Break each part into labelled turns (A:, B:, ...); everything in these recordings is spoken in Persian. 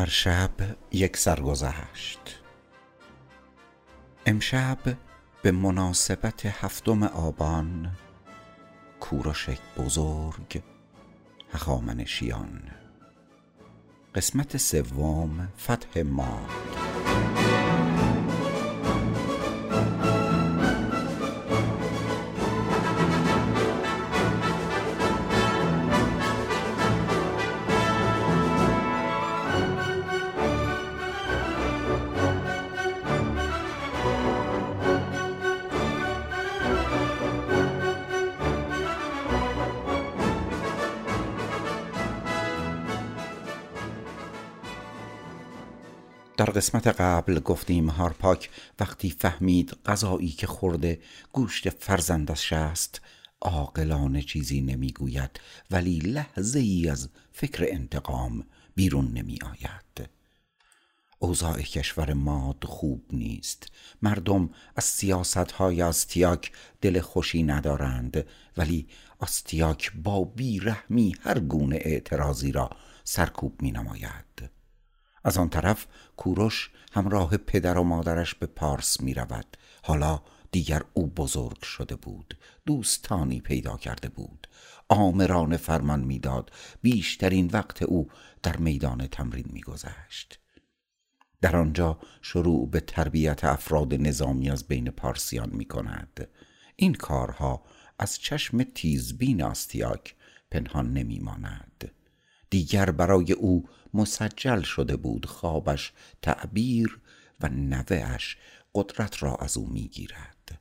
A: هر شب یک سرگذشت امشب به مناسبت هفتم آبان کوروش بزرگ هخامنشیان قسمت سوم فتح ماد در قسمت قبل گفتیم هارپاک وقتی فهمید غذایی که خورده گوشت فرزندش است عاقلانه چیزی نمی‌گوید ولی لحظه ای از فکر انتقام بیرون نمی آید اوضاع کشور ماد خوب نیست. مردم از سیاست های آستیاک دل خوشی ندارند ولی آستیاک با بیرحمی هر گونه اعتراضی را سرکوب می نماید از آن طرف کوروش همراه پدر و مادرش به پارس می رود حالا دیگر او بزرگ شده بود دوستانی پیدا کرده بود. آمران فرمان می‌داد بیشترین وقت او در میدان تمرین میگذشت. در آنجا شروع به تربیت افراد نظامی از بین پارسیان می کند این کارها از چشم تیزبین آستیاک پنهان نمی ماند دیگر برای او مسجل شده بود خوابش تعبیر و نوهش قدرت را از او می‌گیرد.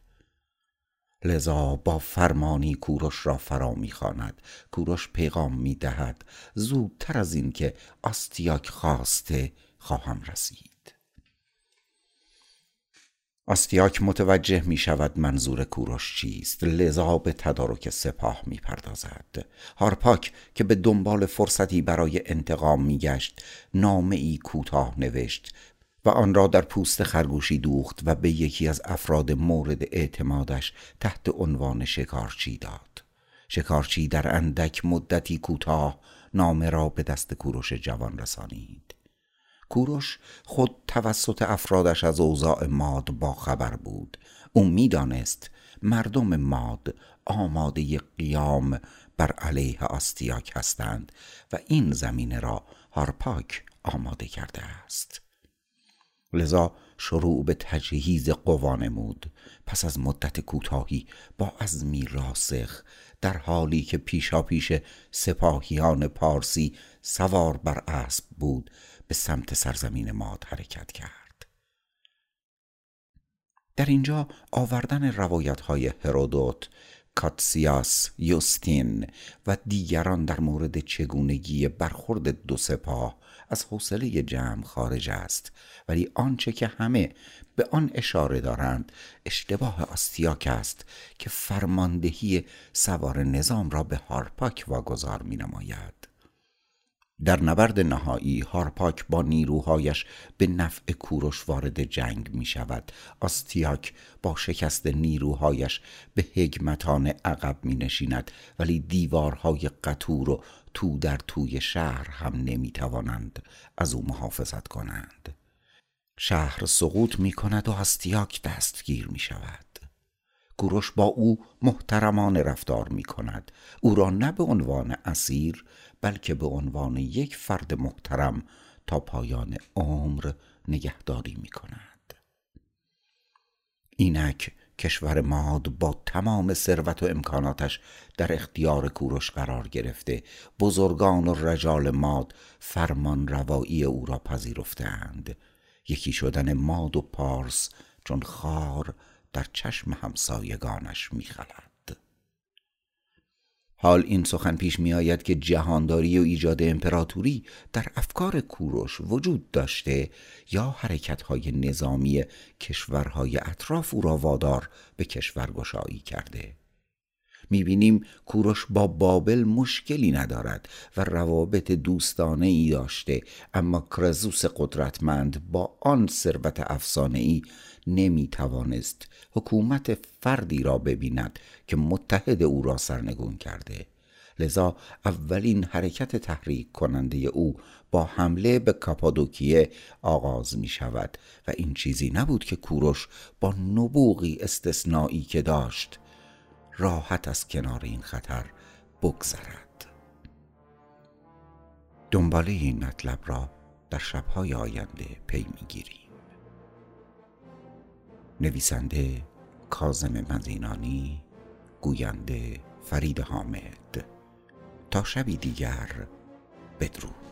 A: لذا با فرمانی کوروش را فرا می‌خواند. کوروش پیغام می‌دهد زودتر از اینکه آستیاک خواسته خواهم رسید. آستیاک متوجه می شود منظور کوروش چیست. لذا به تدارک سپاه می پردازد هارپاک که به دنبال فرصتی برای انتقام می گشت نامه ای کوتاه نوشت و آن را در پوست خرگوشی دوخت و به یکی از افراد مورد اعتمادش تحت عنوان شکارچی داد. شکارچی در اندک مدتی کوتاه نامه را به دست کوروش جوان رسانید. کوروش خود توسط افرادش از اوضاع ماد با خبر بود. او می‌دانست مردم ماد آماده قیام بر علیه آستیاک هستند و این زمینه را هارپاک آماده کرده است. لذا شروع به تجهیز قوا نمود. پس از مدت کوتاهی با عزمی راسخ در حالی که پیشا پیش سپاهیان پارسی سوار بر اسب بود به سمت سرزمین ماد حرکت کرد. در اینجا آوردن روایت های هرودوت کاتسیاس یوستین و دیگران در مورد چگونگی برخورد دو سپاه از حوصله جمع خارج است ولی آنچه که همه به آن اشاره دارند اشتباه آستیاک است که فرماندهی سوار نظام را به هارپاک واگذار می نماید در نبرد نهایی هارپاک با نیروهایش به نفع کوروش وارد جنگ می شود آستیاک با شکست نیروهایش به هگمتان عقب می نشیند ولی دیوارهای قطور و تو در توی شهر هم نمی توانند از او محافظت کنند. شهر سقوط می کند و آستیاک دستگیر می شود کوروش با او محترمان رفتار می کند او را نه به عنوان اسیر بلکه به عنوان یک فرد محترم تا پایان عمر نگهداری می کند اینک کشور ماد با تمام ثروت و امکاناتش در اختیار کوروش قرار گرفته بزرگان و رجال ماد فرمان روایی او را پذیرفتند یکی شدن ماد و پارس چون خار در چشم همسایگانش میخلد. حال این سخن پیش می آید که جهانداری و ایجاد امپراتوری در افکار کوروش وجود داشته یا حرکتهای نظامی کشورهای اطراف او را وادار به کشورگشایی کرده. می‌بینیم کوروش با بابل مشکلی ندارد و روابط دوستانه ای داشته اما کرزوس قدرتمند با آن ثروت افسانه ای نمی حکومت فردی را ببیند که متحد او را سرنگون کرده. لذا اولین حرکت تحریک کننده او با حمله به کاپادوکیه آغاز می شود و این چیزی نبود که کوروش با نبوغی استثنایی که داشت راحت از کنار این خطر بگذرد. دنباله این مطلب را در شبهای آینده پی می‌گیریم. نویسنده کازم مزینانی گوینده فرید حامد. تا شبی دیگر بدرود.